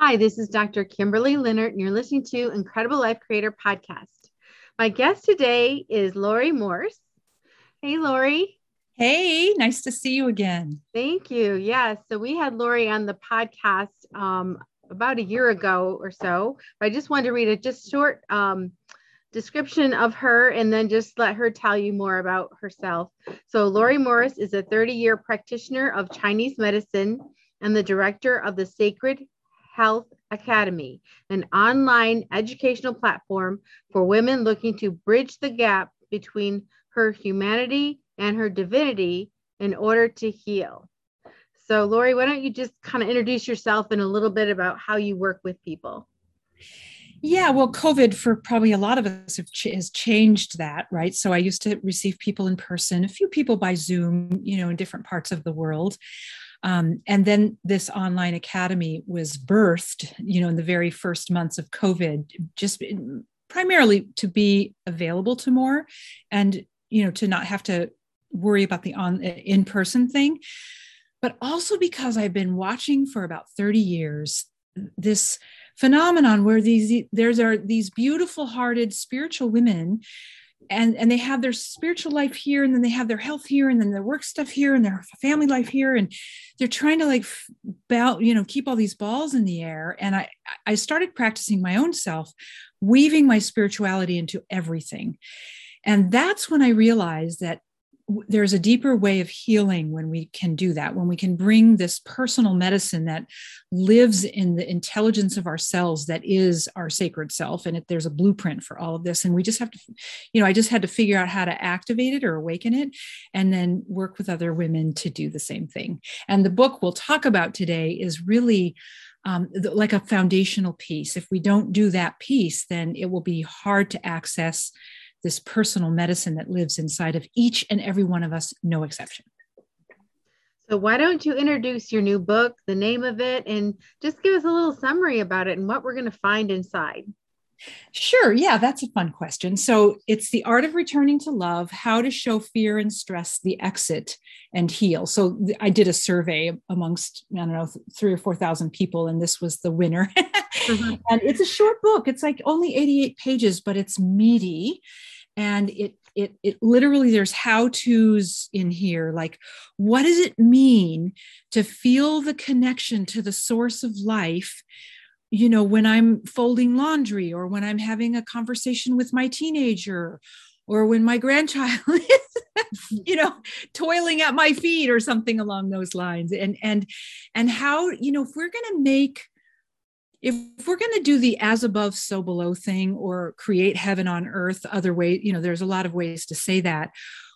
Hi, this is Dr. Kimberley Linert, and you're listening to Incredible Life Creator Podcast. My guest today is Laurie Morse. Hey, Laurie. Hey, nice to see you again. Thank you. Yes. So we had Laurie on the podcast um, about a year ago or so. But I just wanted to read a just short um, description of her and then just let her tell you more about herself. So Laurie Morse is a 30-year practitioner of Chinese medicine and the director of the Sacred Health Academy, an online educational platform for women looking to bridge the gap between her humanity and her divinity in order to heal. So, Laurie, why don't you just kind of introduce yourself and a little bit about how you work with people? Yeah, well, COVID for probably a lot of us has changed that, right? So I used to receive people in person, a few people by Zoom, you know, in different parts of the world. Um, and then this online academy was birthed, you know, in the very first months of COVID, just primarily to be available to more and, you know, to not have to worry about the on in person thing. But also because I've been watching for about 30 years this phenomenon where these there's are these beautiful hearted spiritual women and and they have their spiritual life here and then they have their health here and then their work stuff here and their family life here and they're trying to like bow you know keep all these balls in the air. And i i started practicing my own self weaving my spirituality into everything. And that's when i realized that there's a deeper way of healing when we can do that when we can bring this personal medicine that lives in the intelligence of ourselves that is our sacred self and there's a blueprint for all of this and we just have to you know i just had to figure out how to activate it or awaken it and then work with other women to do the same thing. And the book we'll talk about today is really um, like a foundational piece. If we don't do that piece then it will be hard to access this personal medicine that lives inside of each and every one of us, no exception. So, why don't you introduce your new book, the name of it, and just give us a little summary about it and what we're going to find inside? Sure. Yeah, that's a fun question. So, it's The Art of Returning to Love How to Show Fear and Stress the Exit and Heal. So, I did a survey amongst, I don't know, three or 4,000 people, and this was the winner. mm-hmm. And it's a short book, it's like only 88 pages, but it's meaty and it it it literally there's how to's in here like what does it mean to feel the connection to the source of life you know when i'm folding laundry or when i'm having a conversation with my teenager or when my grandchild is you know toiling at my feet or something along those lines? And and and how you know if we're going to make if we're going to do the as above so below thing or create heaven on earth other way you know there's a lot of ways to say that.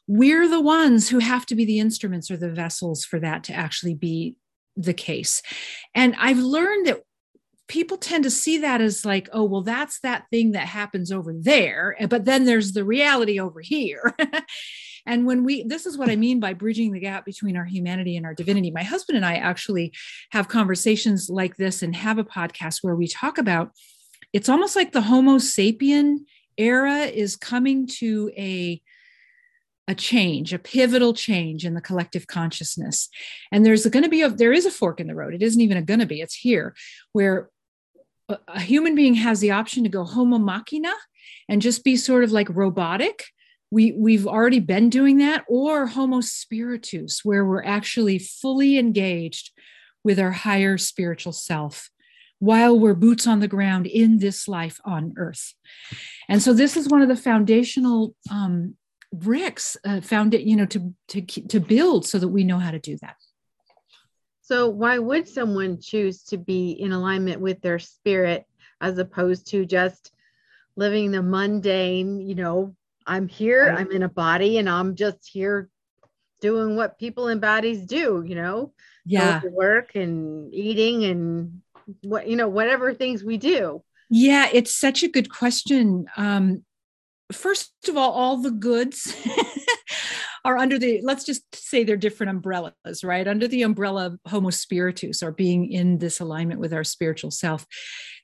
We're the ones who have to be the instruments or the vessels for that to actually be the case. And i've learned that people tend to see that as like oh well that's that thing that happens over there but then there's the reality over here And when we, this is what I mean by bridging the gap between our humanity and our divinity. My husband and I actually have conversations like this and have a podcast where we talk about it's almost like the Homo sapien era is coming to a a change a pivotal change in the collective consciousness and there's going to be a there is a fork in the road it isn't even a going to be it's here where a, human being has the option to go homo machina and just be sort of like robotic we we've already been doing that or homo spiritus where we're actually fully engaged with our higher spiritual self while we're boots on the ground in this life on earth. And so this is one of the foundational um, bricks uh, found it you know to to to build so that we know how to do that. So why would someone choose to be in alignment with their spirit as opposed to just living the mundane you know I'm here, I'm in a body, and I'm just here doing what people in bodies do, you know, yeah, work and eating and what, you know, whatever things we do. Yeah, it's such a good question. Um, first of all, all the goods are under the, let's just say they're different umbrellas, right? Under the umbrella of Homo spiritus or being in this alignment with our spiritual self.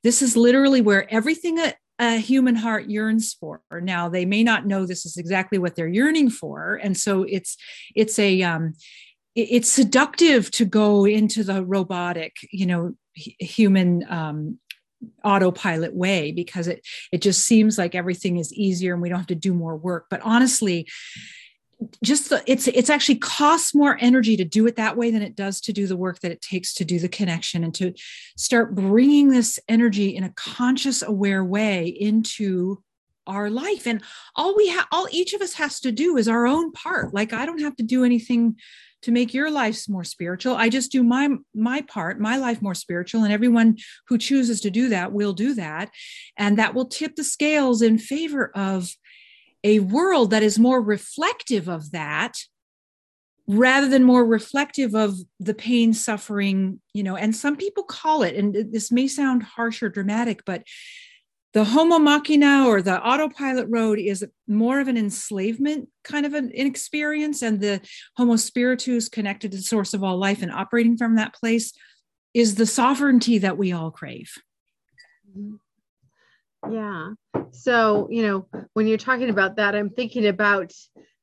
This is literally where everything a human heart yearns for. Now they may not know this is exactly what they're yearning for, and so it's it's a um, it's seductive to go into the robotic you know human um, autopilot way because it it just seems like everything is easier and we don't have to do more work but honestly just the, it's it's actually costs more energy to do it that way than it does to do the work that it takes to do the connection and to start bringing this energy in a conscious aware way into our life. And all we have all each of us has to do is our own part. Like i don't have to do anything to make your lives more spiritual. I just do my my part my life more spiritual and everyone who chooses to do that will do that. And that will tip the scales in favor of a world that is more reflective of that rather than more reflective of the pain suffering you know and some people call it and this may sound harsh or dramatic but the homo machina or the autopilot road is more of an enslavement kind of an, experience and the homo spiritus connected to the source of all life and operating from that place is the sovereignty that we all crave mm-hmm. Yeah. So you know when you're talking about that i'm thinking about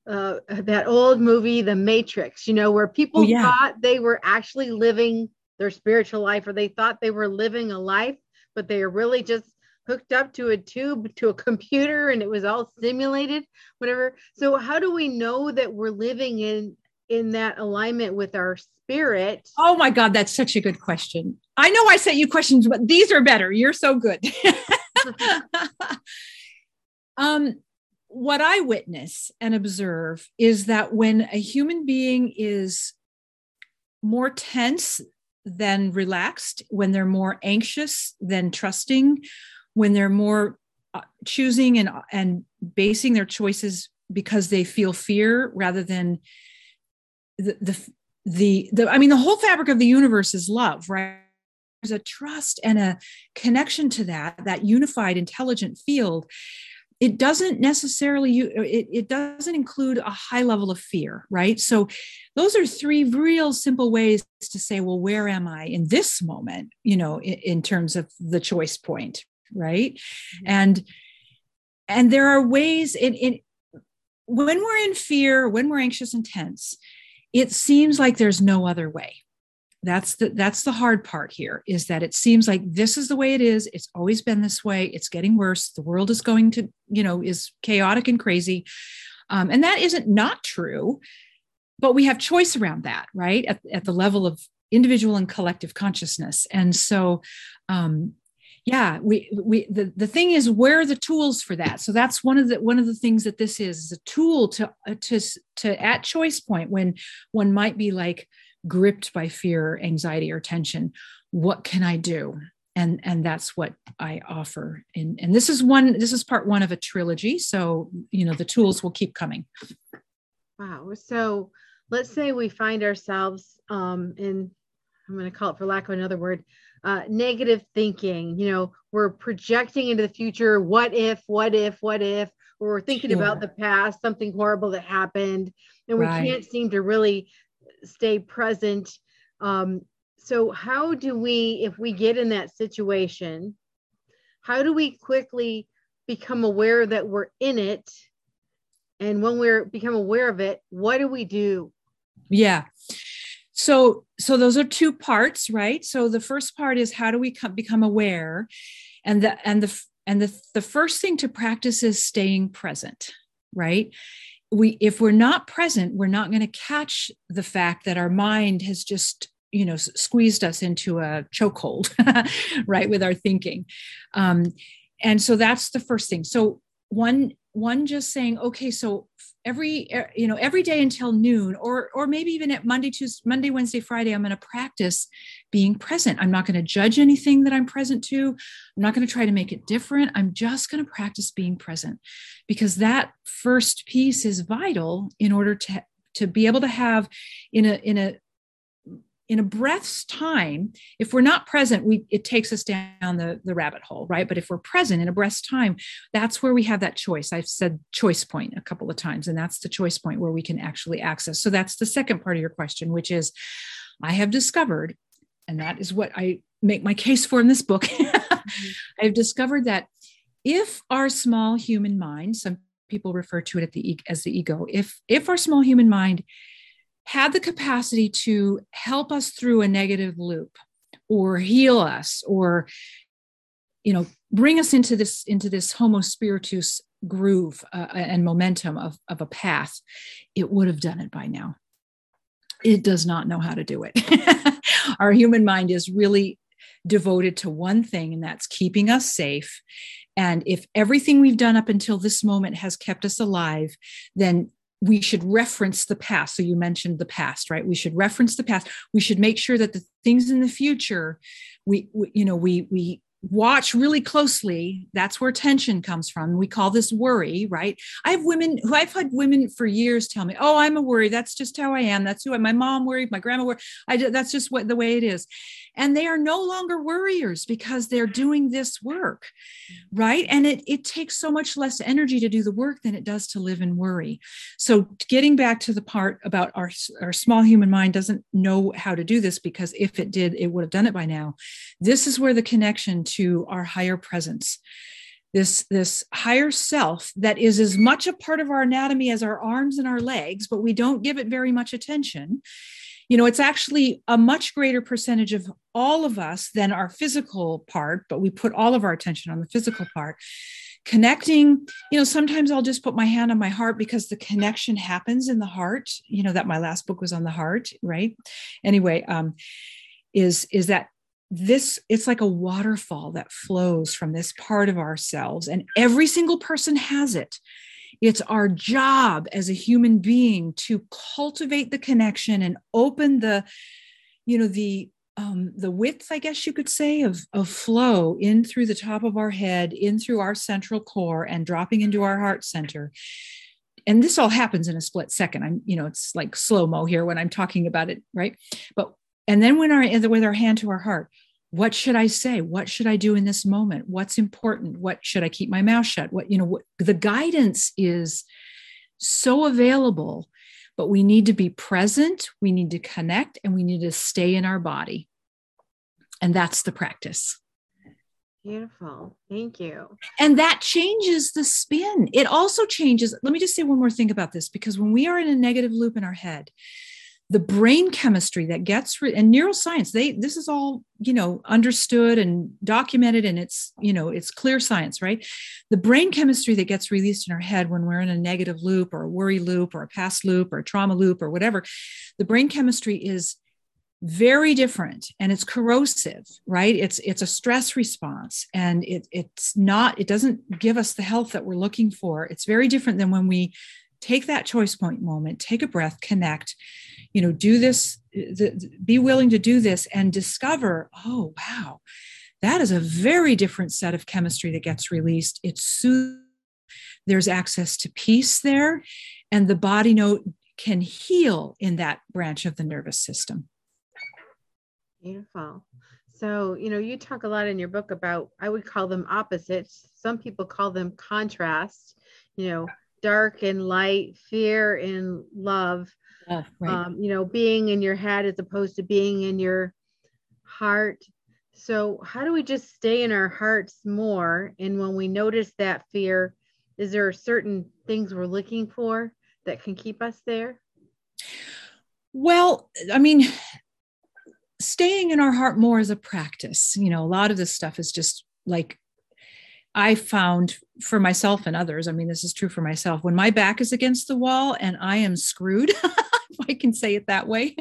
uh, that old movie the matrix you know where people oh, yeah. thought they were actually living their spiritual life or they thought they were living a life but they are really just hooked up to a tube to a computer and it was all simulated whatever. So how do we know that we're living in in that alignment with our spirit? Oh my god that's such a good question. I know i sent you questions but these are better. You're so good um what i witness and observe is that when a human being is more tense than relaxed when they're more anxious than trusting when they're more uh, choosing and and basing their choices because they feel fear rather than the the the, the i mean the whole fabric of the universe is love right a trust and a connection to that that unified intelligent field. It doesn't necessarily it, it doesn't include a high level of fear right? So those are three real simple ways to say well where am i in this moment you know in, in terms of the choice point right? Mm-hmm. and and there are ways in, in when we're in fear when we're anxious and tense it seems like there's no other way that's the that's the hard part here is that it seems like this is the way it is. It's always been this way. It's getting worse. The world is going to you know is chaotic and crazy. Um, and that isn't not true but we have choice around that right? At, at the level of individual and collective consciousness. And so um, yeah we we the, the thing is where are the tools for that? So that's one of the one of the things that this is is a tool to uh, to to at choice point when one might be like gripped by fear anxiety or tension what can i do and and that's what i offer and and this is one this is part one of a trilogy so you know the tools will keep coming wow so let's say we find ourselves um in i'm going to call it for lack of another word uh, negative thinking. You know, we're projecting into the future. What if? What if? What if? Or we're thinking about the past, something horrible that happened, and we right. can't seem to really stay present. Um, so, how do we, if we get in that situation, how do we quickly become aware that we're in it? And when we're become aware of it, what do we do? Yeah so so those are two parts right so the first part is how do we come, become aware and the and the and the, the first thing to practice is staying present right we if we're not present we're not going to catch the fact that our mind has just you know squeezed us into a chokehold right with our thinking. Um, and so that's the first thing. So one one just saying okay so every you know every day until noon or or maybe even at monday tuesday monday wednesday friday i'm going to practice being present. I'm not going to judge anything that i'm present to. I'm not going to try to make it different. I'm just going to practice being present because that first piece is vital in order to to be able to have in a in a in a breath's time if we're not present we it takes us down the, the rabbit hole right? But if we're present in a breath's time that's where we have that choice. I've said choice point a couple of times and that's the choice point where we can actually access. So that's the second part of your question which is i have discovered and that is what i make my case for in this book mm-hmm. i've discovered that if our small human mind some people refer to it the, as the ego if if our small human mind had the capacity to help us through a negative loop or heal us or you know bring us into this into this homo spiritus groove uh, and momentum of, of a path it would have done it by now. It does not know how to do it. Our human mind is really devoted to one thing and that's keeping us safe. And if everything we've done up until this moment has kept us alive then we should reference the past. So you mentioned the past, right? We should reference the past. We should make sure that the things in the future, we, we you know, we we watch really closely. That's where tension comes from. We call this worry right? I have women who i've had women for years tell me oh i'm a worry. That's just how i am. That's who I, my mom worried my grandma worried. I that's just what the way it is and they are no longer worriers because they're mm-hmm. doing this work mm-hmm. right? And it, it takes so much less energy to do the work than it does to live in worry. So getting back to the part about our, our small human mind doesn't know how to do this because if it did it would have done it by now. This is where the connection to our higher presence this this higher self that is as much a part of our anatomy as our arms and our legs but we don't give it very much attention you know it's actually a much greater percentage of all of us than our physical part but we put all of our attention on the physical part. Connecting you know sometimes i'll just put my hand on my heart because the connection happens in the heart you know that my last book was on the heart right? Anyway um is is that this it's like a waterfall that flows from this part of ourselves and every single person has it it's our job as a human being to cultivate the connection and open the you know the um, the width, I guess you could say, of, of flow in through the top of our head, in through our central core, and dropping into our heart center. And this all happens in a split second. I'm, you know, it's like slow mo here when I'm talking about it, right? But and then when our with our hand to our heart, what should i say what should i do in this moment what's important what should i keep my mouth shut what you know what, the guidance is so available but we need to be present we need to connect and we need to stay in our body and that's the practice Beautiful. Thank you. And that changes the spin. It also changes. Let me just say one more thing about this because when we are in a negative loop in our head, the brain chemistry that gets re- and neuroscience they this is all you know understood and documented and it's you know it's clear science right? The brain chemistry that gets released in our head when we're in a negative loop or a worry loop or a past loop or a trauma loop or whatever the brain chemistry is very different and it's corrosive right? It's it's a stress response and it it's not it doesn't give us the health that we're looking for. It's very different than when we take that choice point moment take a breath connect you know do this the, be willing to do this and discover oh wow that is a very different set of chemistry that gets released. It's sooth- there's access to peace there and the body note can heal in that branch of the nervous system. Beautiful. So you know you talk a lot in your book about i would call them opposites. Some people call them contrast you know dark and light, fear and love. Uh, right. um, you know, being in your head as opposed to being in your heart. So, how do we just stay in our hearts more? And when we notice that fear, is there certain things we're looking for that can keep us there? Well, I mean, staying in our heart more is a practice. You know, a lot of this stuff is just like I found for myself and others, I mean, this is true for myself, when my back is against the wall and I am screwed, if I can say it that way,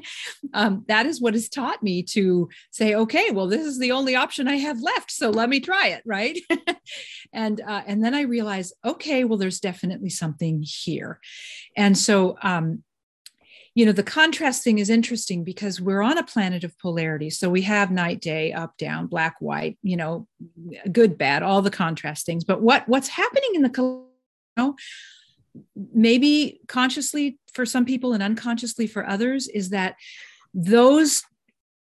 um, that is what has taught me to say, okay, well, this is the only option I have left. So let me try it. Right. and, uh, and then I realized, okay, well, there's definitely something here. And so, um, you know the contrast thing is interesting because we're on a planet of polarity so we have night day up down black white you know good bad all the contrast things but what what's happening in the you know, maybe consciously for some people and unconsciously for others is that those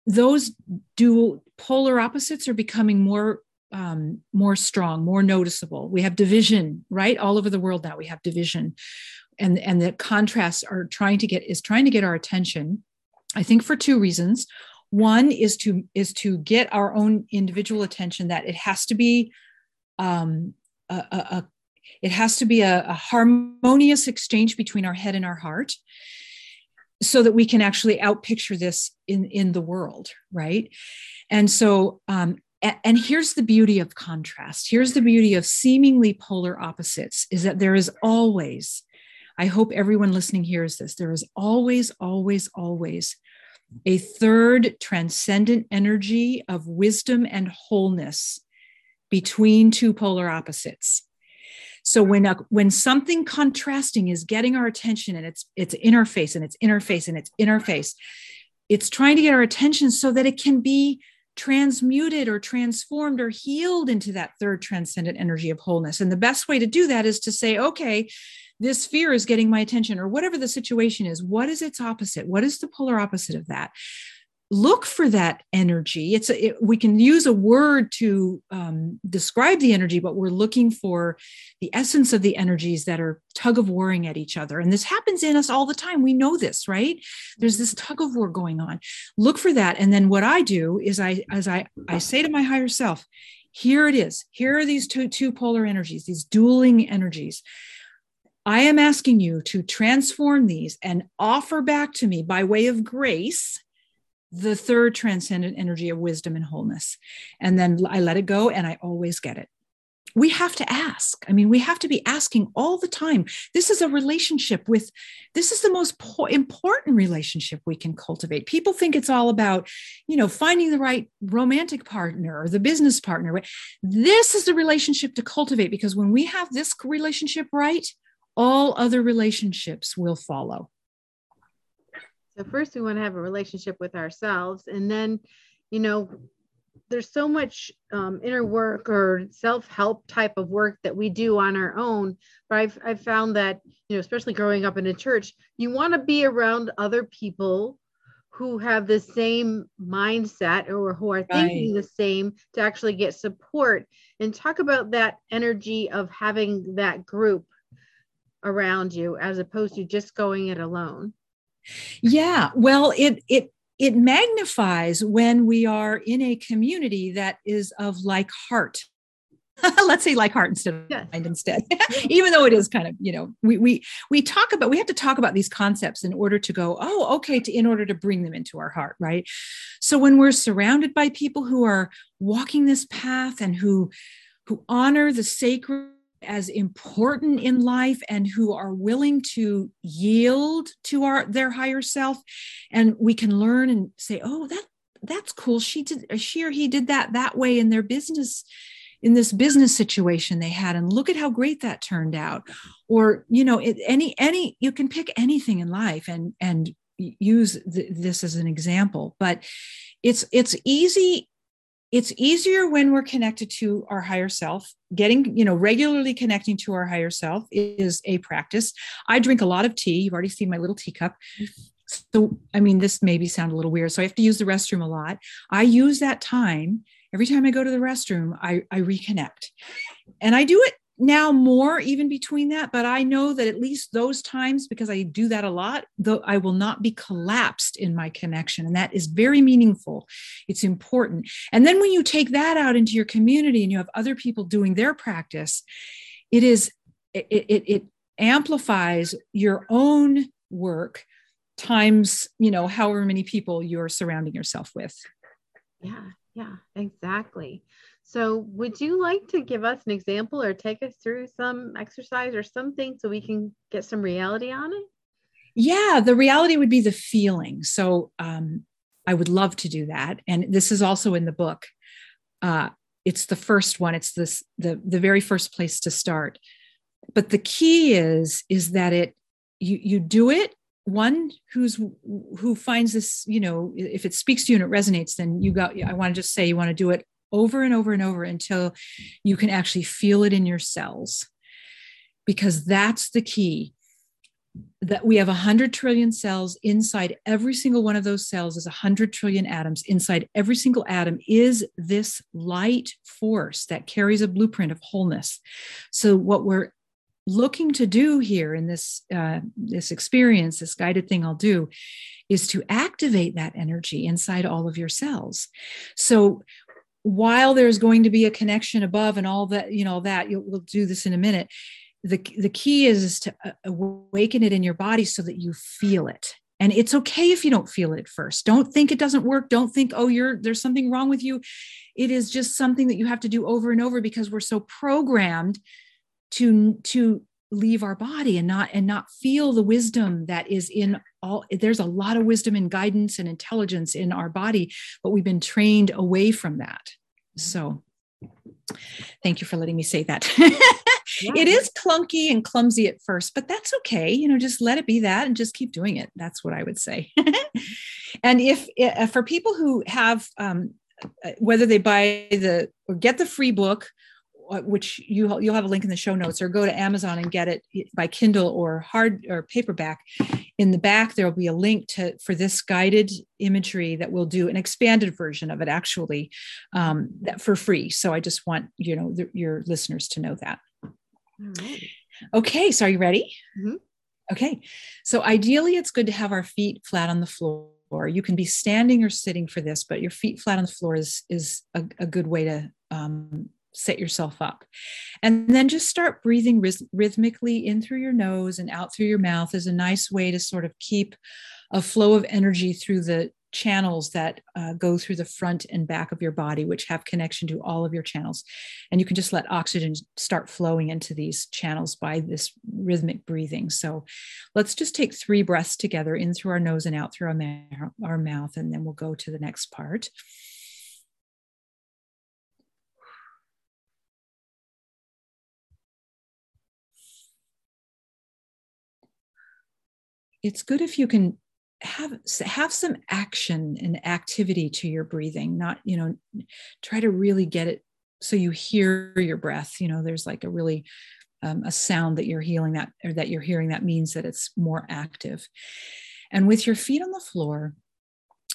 those dual polar opposites are becoming more um, more strong more noticeable. We have division right? All over the world now we have division. And and the contrasts are trying to get is trying to get our attention i think for two reasons. One is to is to get our own individual attention that it has to be um, a, a, a it has to be a, a harmonious exchange between our head and our heart so that we can actually outpicture this in in the world right? And so um and here's the beauty of contrast. Here's the beauty of seemingly polar opposites is that there is always i hope everyone listening hears this there is always always always a third transcendent energy of wisdom and wholeness between two polar opposites so when a, when something contrasting is getting our attention and it's it's interface and it's interface and it's interface, it's trying to get our attention so that it can be transmuted or transformed or healed into that third transcendent energy of wholeness. And the best way to do that is to say, okay, this fear is getting my attention, or whatever the situation is. What is its opposite? What is the polar opposite of that? Look for that energy. It's a, it, we can use a word to um, describe the energy but we're looking for the essence of the energies that are tug of warring at each other. And this happens in us all the time. We know this right? There's this tug of war going on. Look for that. And then what i do is i as i i say to my higher self here it is. Here are these two two polar energies these dueling energies. I am asking you to transform these and offer back to me by way of grace the third transcendent energy of wisdom and wholeness. And then I let it go and I always get it. We have to ask. I mean, we have to be asking all the time. This is a relationship with, this is the most po- important relationship we can cultivate. People think it's all about, you know, finding the right romantic partner or the business partner. This is the relationship to cultivate because when we have this relationship right, all other relationships will follow. So first we want to have a relationship with ourselves and then, you know, there's so much um, inner work or self-help type of work that we do on our own but I've, I've found that you know especially growing up in a church you want to be around other people who have the same mindset or who are thinking right. the same to actually get support and talk about that energy of having that group around you as opposed to just going it alone yeah, well, it it it magnifies when we are in a community that is of like heart. Let's say like heart instead of yes. mind instead. Even though it is kind of, you know, we we we talk about we have to talk about these concepts in order to go, oh, okay, to in order to bring them into our heart, right? So when we're surrounded by people who are walking this path and who who honor the sacred as important in life and who are willing to yield to our their higher self. And we can learn and say oh that that's cool. She did she or he did that that way in their business in this business situation they had and look at how great that turned out. Or you know it, any any you can pick anything in life and and use th- this as an example but it's it's easy it's easier when we're connected to our higher self. Getting you know regularly connecting to our higher self is a practice. I drink a lot of tea. You've already seen my little teacup. So i mean this maybe sound a little weird so i have to use the restroom a lot. I use that time. Every time i go to the restroom i, I reconnect. And i do it now more even between that but i know that at least those times because i do that a lot though i will not be collapsed in my connection and that is very meaningful. It's important. And then when you take that out into your community and you have other people doing their practice it is it, it, it amplifies your own work times you know however many people you're surrounding yourself with. Yeah yeah exactly so, would you like to give us an example or take us through some exercise or something so we can get some reality on it? Yeah, the reality would be the feeling. So, um, I would love to do that, and this is also in the book. Uh, it's the first one. It's this the the very first place to start. But the key is is that it you you do it one who's who finds this you know if it speaks to you and it resonates then you got i want to just say you want to do it over and over and over until you can actually feel it in your cells. Because that's the key that we have 100 trillion cells inside every single one of those cells is 100 trillion atoms. Inside every single atom is this light force that carries a blueprint of wholeness. So what we're looking to do here in this uh, this experience this guided thing i'll do is to activate that energy inside all of your cells. So while there's going to be a connection above and all that you know that we'll do this in a minute. The, the key is, is to uh, awaken it in your body so that you feel it. And it's okay if you don't feel it first. Don't think it doesn't work. Don't think oh you're there's something wrong with you. It is just something that you have to do over and over because we're so programmed to to leave our body and not and not feel the wisdom that is in all there's a lot of wisdom and guidance and intelligence in our body but we've been trained away from that so thank you for letting me say that yeah. it is clunky and clumsy at first but that's okay you know just let it be that and just keep doing it that's what i would say and if, if for people who have um, uh, whether they buy the or get the free book which you you'll have a link in the show notes or go to Amazon and get it by Kindle or hard or paperback. In the back there will be a link to for this guided imagery that we'll do an expanded version of it actually um, that for free. So I just want you know the, your listeners to know that. Right. Okay, so are you ready? Mm-hmm. Okay, so ideally it's good to have our feet flat on the floor. You can be standing or sitting for this, but your feet flat on the floor is is a, a good way to um, set yourself up. And then just start breathing rhythmically in through your nose and out through your mouth is a nice way to sort of keep a flow of energy through the channels that uh, go through the front and back of your body, which have connection to all of your channels. And you can just let oxygen start flowing into these channels by this rhythmic breathing. So let's just take three breaths together in through our nose and out through our, ma- our mouth, and then we'll go to the next part. It's good if you can have have some action and activity to your breathing not you know try to really get it so you hear your breath you know there's like a really um, a sound that you're healing that or that you're hearing that means that it's more active. And with your feet on the floor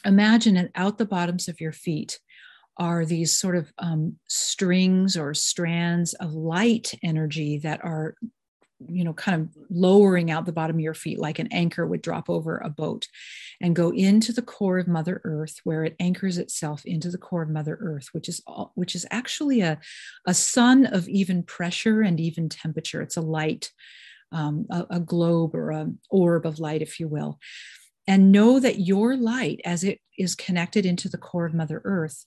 imagine it out the bottoms of your feet are these sort of um, strings or strands of light energy that are you know, kind of lowering out the bottom of your feet like an anchor would drop over a boat and go into the core of Mother Earth, where it anchors itself into the core of Mother Earth, which is all, which is actually a, a sun of even pressure and even temperature. It's a light, um, a, a globe or an orb of light, if you will and know that your light as it is connected into the core of mother earth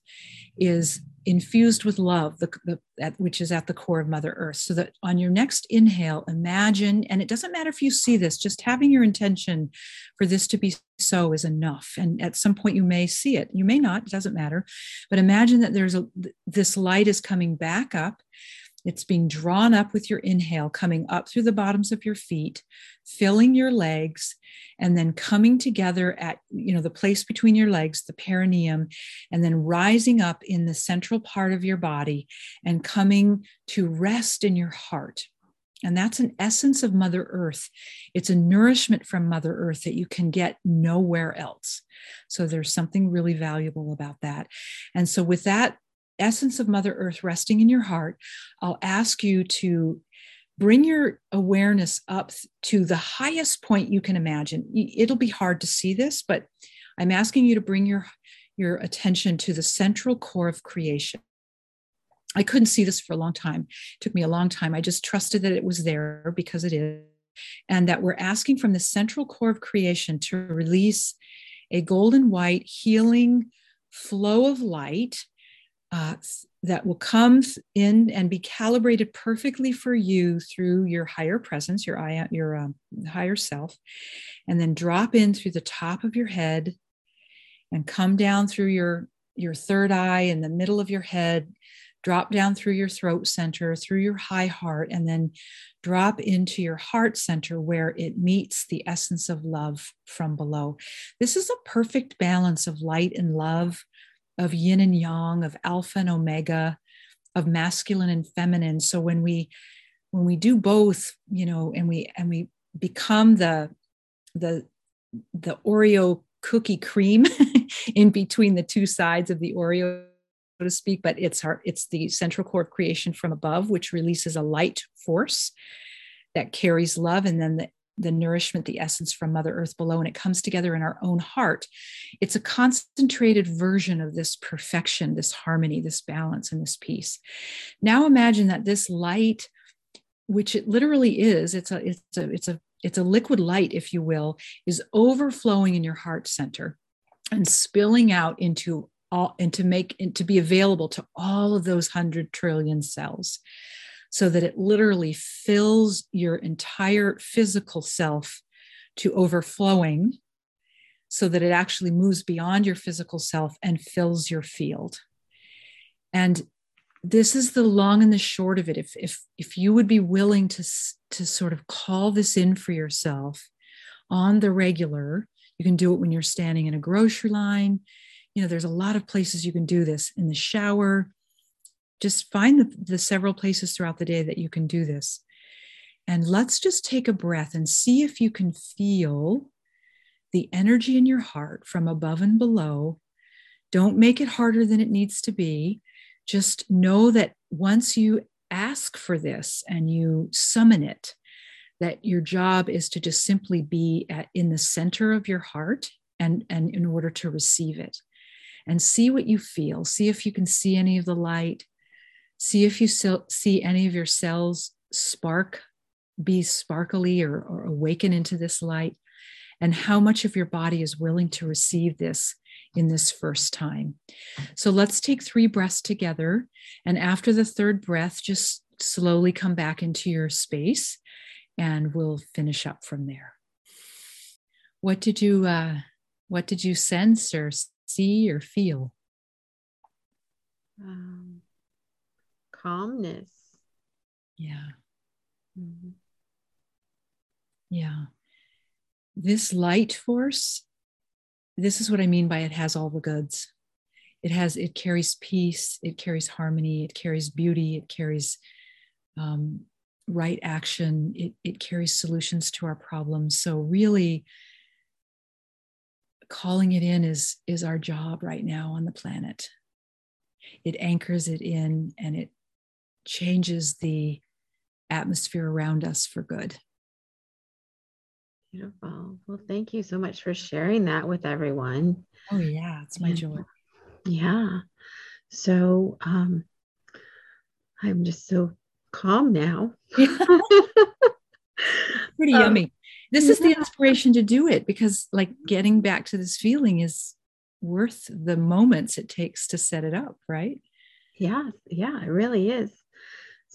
is infused with love the, the, at, which is at the core of mother earth. So that on your next inhale imagine and it doesn't matter if you see this just having your intention for this to be so is enough. And at some point you may see it. You may not it doesn't matter. But imagine that there's a this light is coming back up it's being drawn up with your inhale, coming up through the bottoms of your feet, filling your legs, and then coming together at you know the place between your legs, the perineum, and then rising up in the central part of your body and coming to rest in your heart. And that's an essence of Mother Earth. It's a nourishment from Mother Earth that you can get nowhere else. So there's something really valuable about that. And so, with that essence of Mother Earth resting in your heart, I'll ask you to bring your awareness up to the highest point you can imagine. It'll be hard to see this, but I'm asking you to bring your, your attention to the central core of creation. I couldn't see this for a long time. It took me a long time. I just trusted that it was there because it is. And that we're asking from the central core of creation to release a golden white healing flow of light uh, that will come in and be calibrated perfectly for you through your higher presence, your eye, your um, higher self, and then drop in through the top of your head and come down through your your third eye in the middle of your head drop down through your throat center through your high heart and then drop into your heart center where it meets the essence of love from below. This is a perfect balance of light and love of yin and yang, of alpha and omega, of masculine and feminine. So when we when we do both, you know, and we and we become the the the Oreo cookie cream in between the two sides of the Oreo, so to speak, but it's our it's the central core of creation from above, which releases a light force that carries love, and then the the nourishment, the essence from Mother Earth below, and it comes together in our own heart. It's a concentrated version of this perfection, this harmony, this balance, and this peace. Now imagine that this light, which it literally is, it's a it's a it's a it's a liquid light, if you will, is overflowing in your heart center and spilling out into all and to make and to be available to all of those hundred trillion cells so that it literally fills your entire physical self to overflowing so that it actually moves beyond your physical self and fills your field. And this is the long and the short of it. If if if you would be willing to to sort of call this in for yourself on the regular you can do it when you're standing in a grocery line. You know there's a lot of places you can do this in the shower just find the, the several places throughout the day that you can do this and let's just take a breath and see if you can feel the energy in your heart from above and below don't make it harder than it needs to be just know that once you ask for this and you summon it, that your job is to just simply be at, in the center of your heart and, and in order to receive it. And see what you feel. See if you can see any of the light. See if you see any of your cells spark, be sparkly or, or awaken into this light, and how much of your body is willing to receive this in this first time. So let's take three breaths together. And after the third breath, just slowly come back into your space and we'll finish up from there. What did you uh, what did you sense or see or feel? Um, calmness. Yeah. Mm-hmm. Yeah. This light force this is what I mean by it has all the goods. It has, it carries peace, it carries harmony, it carries beauty, it carries um, right action, it, it carries solutions to our problems. So, really, calling it in is, is our job right now on the planet. It anchors it in and it changes the atmosphere around us for good. Beautiful. Well, thank you so much for sharing that with everyone. Oh, yeah, it's my joy. Yeah. So um, I'm just so calm now. Pretty um, yummy. This yeah. is the inspiration to do it because, like, getting back to this feeling is worth the moments it takes to set it up, right? Yeah, yeah, it really is.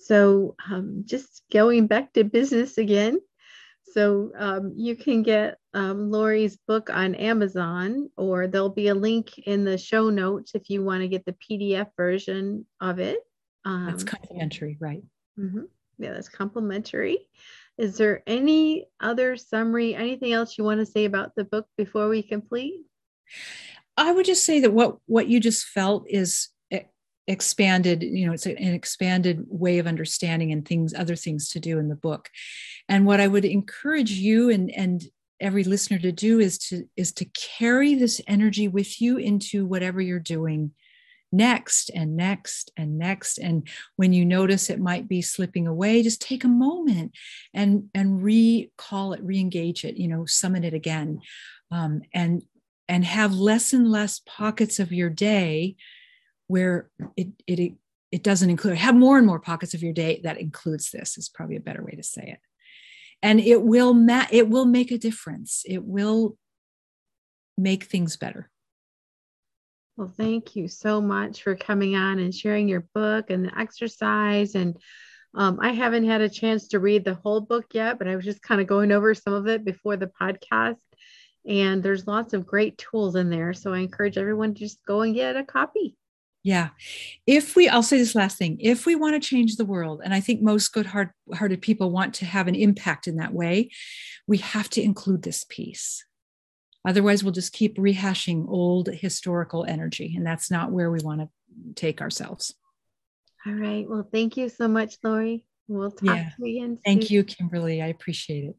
So, um, just going back to business again, so um, you can get um, Laurie's book on Amazon, or there'll be a link in the show notes if you want to get the PDF version of it. Um, that's complimentary, right? Mm-hmm. Yeah, that's complimentary. Is there any other summary, anything else you want to say about the book before we complete? I would just say that what what you just felt is expanded you know it's an expanded way of understanding and things other things to do in the book. And what i would encourage you and and every listener to do is to is to carry this energy with you into whatever you're doing next and next and next. And when you notice it might be slipping away just take a moment and and recall it re-engage it you know summon it again. Um, and and have less and less pockets of your day where it, it, it doesn't include, have more and more pockets of your day that includes this is probably a better way to say it. And it will, ma- it will make a difference. It will make things better. Well, thank you so much for coming on and sharing your book and the exercise. And um, I haven't had a chance to read the whole book yet, but I was just kind of going over some of it before the podcast. And there's lots of great tools in there. So I encourage everyone to just go and get a copy. Yeah. If we, I'll say this last thing if we want to change the world, and I think most good hearted people want to have an impact in that way, we have to include this piece. Otherwise, we'll just keep rehashing old historical energy, and that's not where we want to take ourselves. All right. Well, thank you so much, Laurie. We'll talk yeah. to you again. Soon. Thank you, Kimberley. I appreciate it.